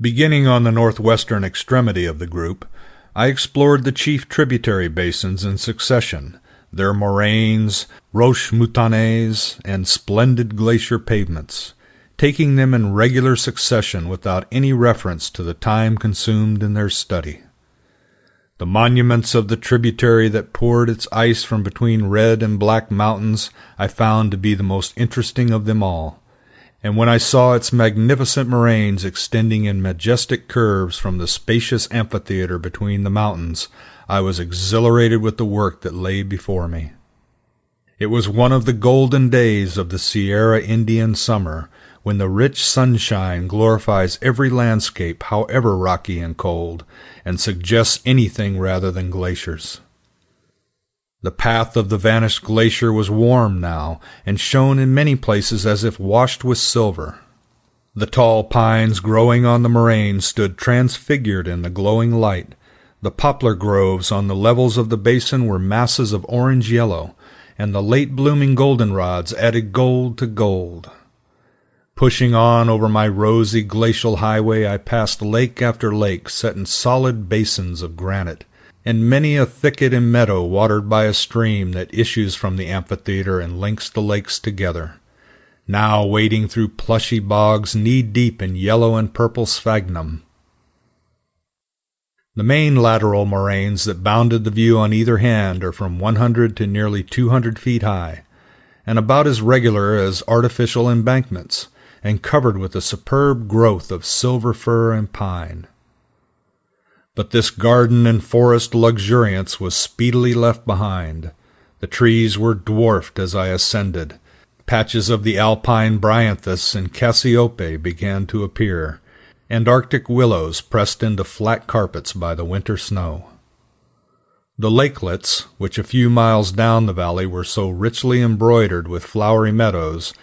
Beginning on the northwestern extremity of the group, I explored the chief tributary basins in succession, their moraines, roches moutonnées, and splendid glacier pavements, taking them in regular succession without any reference to the time consumed in their study. The monuments of the tributary that poured its ice from between red and black mountains I found to be the most interesting of them all, and when I saw its magnificent moraines extending in majestic curves from the spacious amphitheater between the mountains, I was exhilarated with the work that lay before me. It was one of the golden days of the Sierra Indian summer, when the rich sunshine glorifies every landscape, however rocky and cold, and suggests anything rather than glaciers. The path of the vanished glacier was warm now, and shone in many places as if washed with silver. The tall pines growing on the moraine stood transfigured in the glowing light. The poplar groves on the levels of the basin were masses of orange yellow, and the late blooming goldenrods added gold to gold. Pushing on over my rosy glacial highway, I passed lake after lake set in solid basins of granite, and many a thicket and meadow watered by a stream that issues from the amphitheater and links the lakes together, now wading through plushy bogs knee deep in yellow and purple sphagnum. The main lateral moraines that bounded the view on either hand are from 100 to nearly 200 feet high, and about as regular as artificial embankments, and covered with a superb growth of silver fir and pine. But this garden and forest luxuriance was speedily left behind. The trees were dwarfed as I ascended. Patches of the alpine bryanthus and cassiope began to appear, and arctic willows pressed into flat carpets by the winter snow. The lakelets, which a few miles down the valley were so richly embroidered with flowery meadows,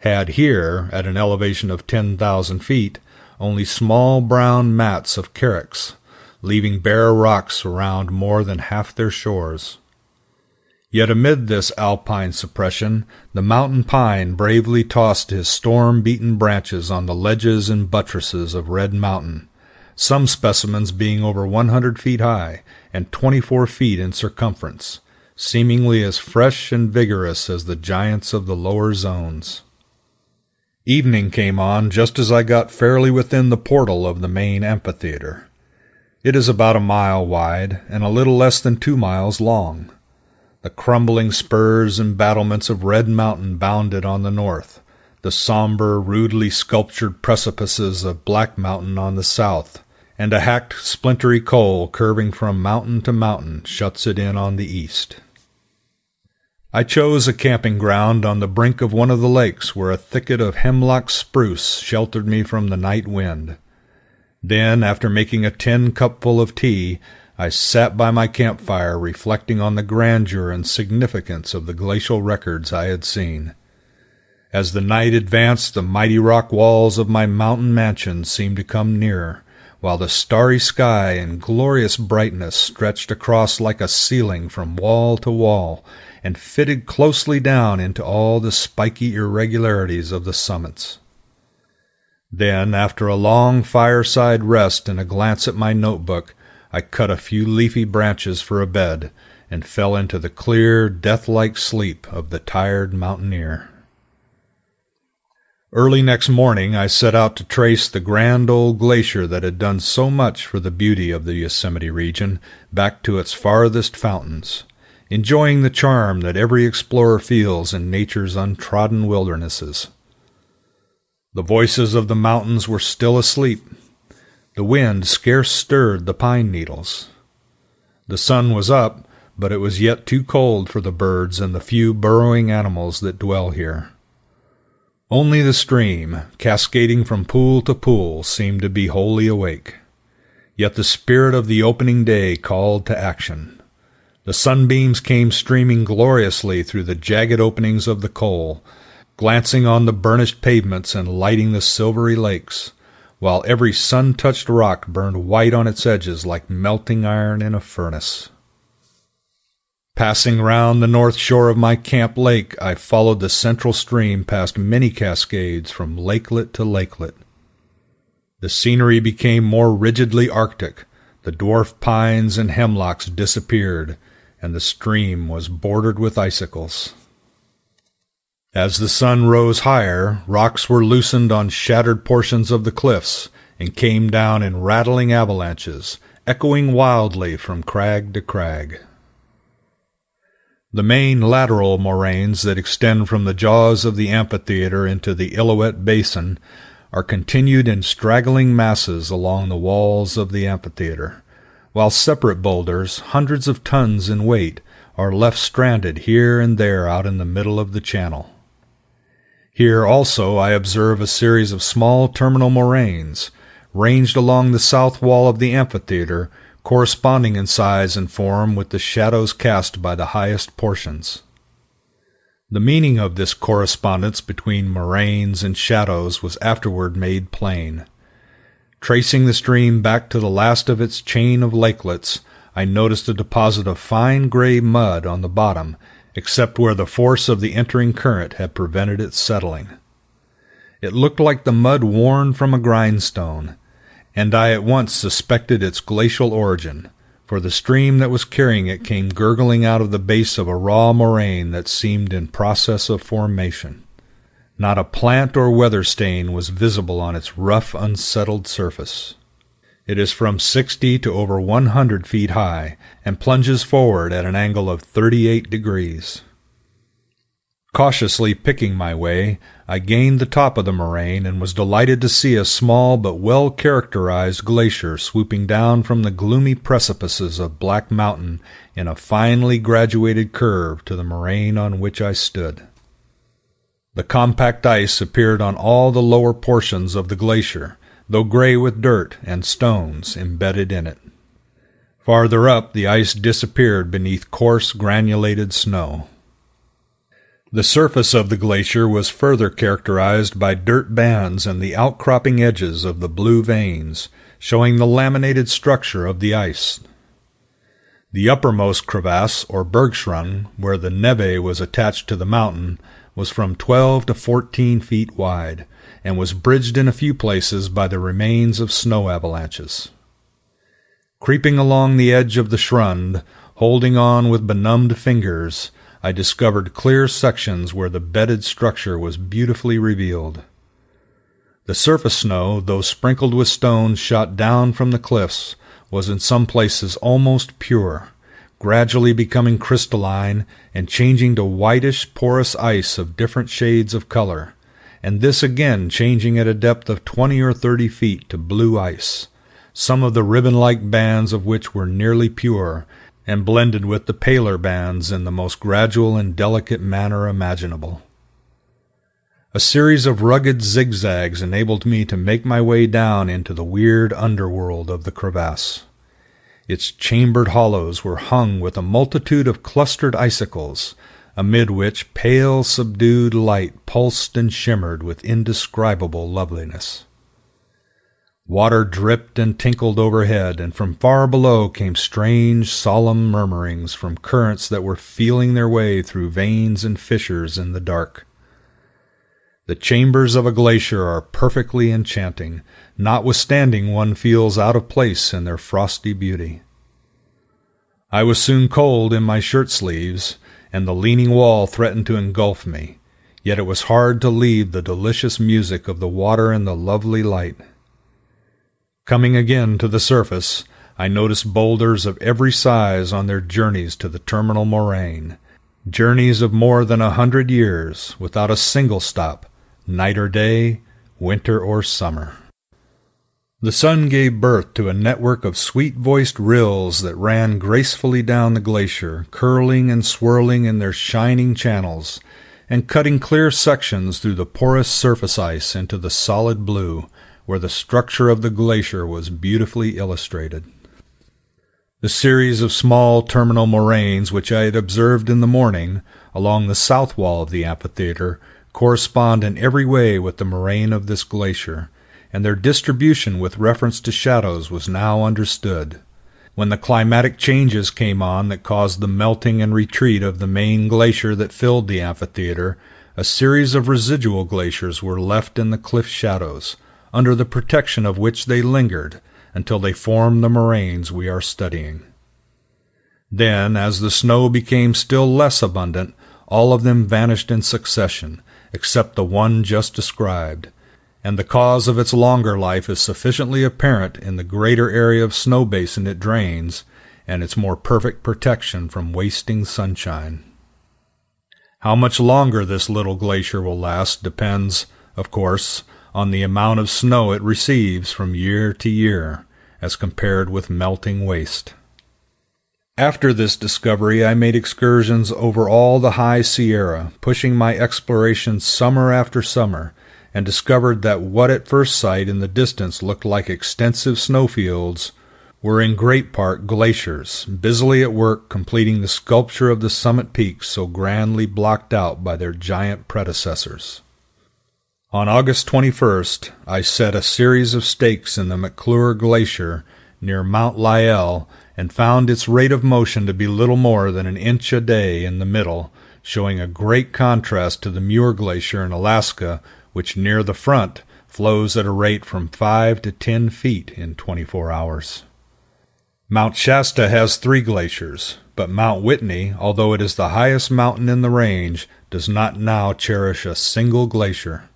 had here, at an elevation of ten thousand feet, only small brown mats of carex, leaving bare rocks around more than half their shores. Yet amid this alpine suppression, the mountain pine bravely tossed his storm-beaten branches on the ledges and buttresses of Red Mountain, some specimens being over one hundred feet high and twenty-four feet in circumference, seemingly as fresh and vigorous as the giants of the lower zones. Evening came on just as I got fairly within the portal of the main amphitheater. It is about a mile wide and a little less than two miles long. The crumbling spurs and battlements of Red Mountain bounded on the north, the somber, rudely sculptured precipices of Black Mountain on the south, and a hacked, splintery col curving from mountain to mountain shuts it in on the east. I chose a camping ground on the brink of one of the lakes where a thicket of hemlock spruce sheltered me from the night wind. Then, after making a tin cupful of tea, I sat by my campfire reflecting on the grandeur and significance of the glacial records I had seen. As the night advanced, the mighty rock walls of my mountain mansion seemed to come nearer, while the starry sky in glorious brightness stretched across like a ceiling from wall to wall, and fitted closely down into all the spiky irregularities of the summits. Then, after a long fireside rest and a glance at my notebook, I cut a few leafy branches for a bed and fell into the clear, death-like sleep of the tired mountaineer. Early next morning I set out to trace the grand old glacier that had done so much for the beauty of the Yosemite region back to its farthest fountains enjoying the charm that every explorer feels in nature's untrodden wildernesses. The voices of the mountains were still asleep. The wind scarce stirred the pine needles. The sun was up, but it was yet too cold for the birds and the few burrowing animals that dwell here. Only the stream, cascading from pool to pool, seemed to be wholly awake. Yet the spirit of the opening day called to action. The sunbeams came streaming gloriously through the jagged openings of the col, glancing on the burnished pavements and lighting the silvery lakes, while every sun-touched rock burned white on its edges like melting iron in a furnace. Passing round the north shore of my camp lake, I followed the central stream past many cascades from lakelet to lakelet. The scenery became more rigidly arctic, the dwarf pines and hemlocks disappeared, and the stream was bordered with icicles. As the sun rose higher, rocks were loosened on shattered portions of the cliffs and came down in rattling avalanches, echoing wildly from crag to crag. The main lateral moraines that extend from the jaws of the amphitheater into the Illilouette Basin are continued in straggling masses along the walls of the amphitheater, while separate boulders, hundreds of tons in weight, are left stranded here and there out in the middle of the channel. Here also I observe a series of small terminal moraines, ranged along the south wall of the amphitheater, corresponding in size and form with the shadows cast by the highest portions. The meaning of this correspondence between moraines and shadows was afterward made plain. Tracing the stream back to the last of its chain of lakelets, I noticed a deposit of fine gray mud on the bottom except where the force of the entering current had prevented its settling. It looked like the mud worn from a grindstone, and I at once suspected its glacial origin, for the stream that was carrying it came gurgling out of the base of a raw moraine that seemed in process of formation. Not a plant or weather stain was visible on its rough, unsettled surface. It is from sixty to over one hundred feet high, and plunges forward at an angle of thirty-eight degrees. Cautiously picking my way, I gained the top of the moraine and was delighted to see a small but well characterized glacier swooping down from the gloomy precipices of Black Mountain in a finely graduated curve to the moraine on which I stood. The compact ice appeared on all the lower portions of the glacier, though gray with dirt and stones embedded in it. Farther up, the ice disappeared beneath coarse granulated snow. The surface of the glacier was further characterized by dirt bands and the outcropping edges of the blue veins, showing the laminated structure of the ice. The uppermost crevasse, or bergschrund, where the neve was attached to the mountain, was from twelve to fourteen feet wide, and was bridged in a few places by the remains of snow avalanches. Creeping along the edge of the schrund, holding on with benumbed fingers, I discovered clear sections where the bedded structure was beautifully revealed. The surface snow, though sprinkled with stones shot down from the cliffs, was in some places almost pure, gradually becoming crystalline and changing to whitish porous ice of different shades of color, and this again changing at a depth of twenty or thirty feet to blue ice, some of the ribbon-like bands of which were nearly pure, and blended with the paler bands in the most gradual and delicate manner imaginable. A series of rugged zigzags enabled me to make my way down into the weird underworld of the crevasse. Its chambered hollows were hung with a multitude of clustered icicles, amid which pale subdued light pulsed and shimmered with indescribable loveliness. Water dripped and tinkled overhead, and from far below came strange, solemn murmurings from currents that were feeling their way through veins and fissures in the dark. The chambers of a glacier are perfectly enchanting, notwithstanding one feels out of place in their frosty beauty. I was soon cold in my shirt sleeves, and the leaning wall threatened to engulf me, yet it was hard to leave the delicious music of the water and the lovely light. Coming again to the surface, I noticed boulders of every size on their journeys to the terminal moraine, journeys of more than a hundred years, without a single stop, night or day, winter or summer. The sun gave birth to a network of sweet-voiced rills that ran gracefully down the glacier, curling and swirling in their shining channels, and cutting clear sections through the porous surface ice into the solid blue, where the structure of the glacier was beautifully illustrated. The series of small terminal moraines which I had observed in the morning along the south wall of the amphitheater correspond in every way with the moraine of this glacier, and their distribution with reference to shadows was now understood. When the climatic changes came on that caused the melting and retreat of the main glacier that filled the amphitheater, a series of residual glaciers were left in the cliff shadows, under the protection of which they lingered until they formed the moraines we are studying. Then, as the snow became still less abundant, all of them vanished in succession, except the one just described, and the cause of its longer life is sufficiently apparent in the greater area of snow basin it drains and its more perfect protection from wasting sunshine. How much longer this little glacier will last depends, of course, on the amount of snow it receives from year to year, as compared with melting waste. After this discovery, I made excursions over all the High Sierra, pushing my explorations summer after summer, and discovered that what at first sight in the distance looked like extensive snowfields were in great part glaciers, busily at work completing the sculpture of the summit peaks so grandly blocked out by their giant predecessors. On August 21st, I set a series of stakes in the Maclure Glacier near Mount Lyell and found its rate of motion to be little more than an inch a day in the middle, showing a great contrast to the Muir Glacier in Alaska, which near the front flows at a rate from 5 to 10 feet in 24 hours. Mount Shasta has three glaciers, but Mount Whitney, although it is the highest mountain in the range, does not now cherish a single glacier.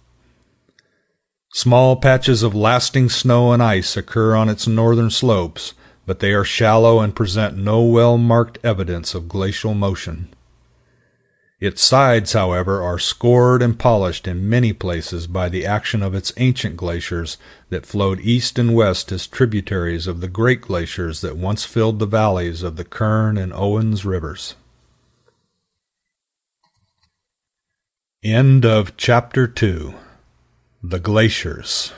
Small patches of lasting snow and ice occur on its northern slopes, but they are shallow and present no well marked evidence of glacial motion. Its sides, however, are scored and polished in many places by the action of its ancient glaciers that flowed east and west as tributaries of the great glaciers that once filled the valleys of the Kern and Owens rivers. End of chapter 2 The Glaciers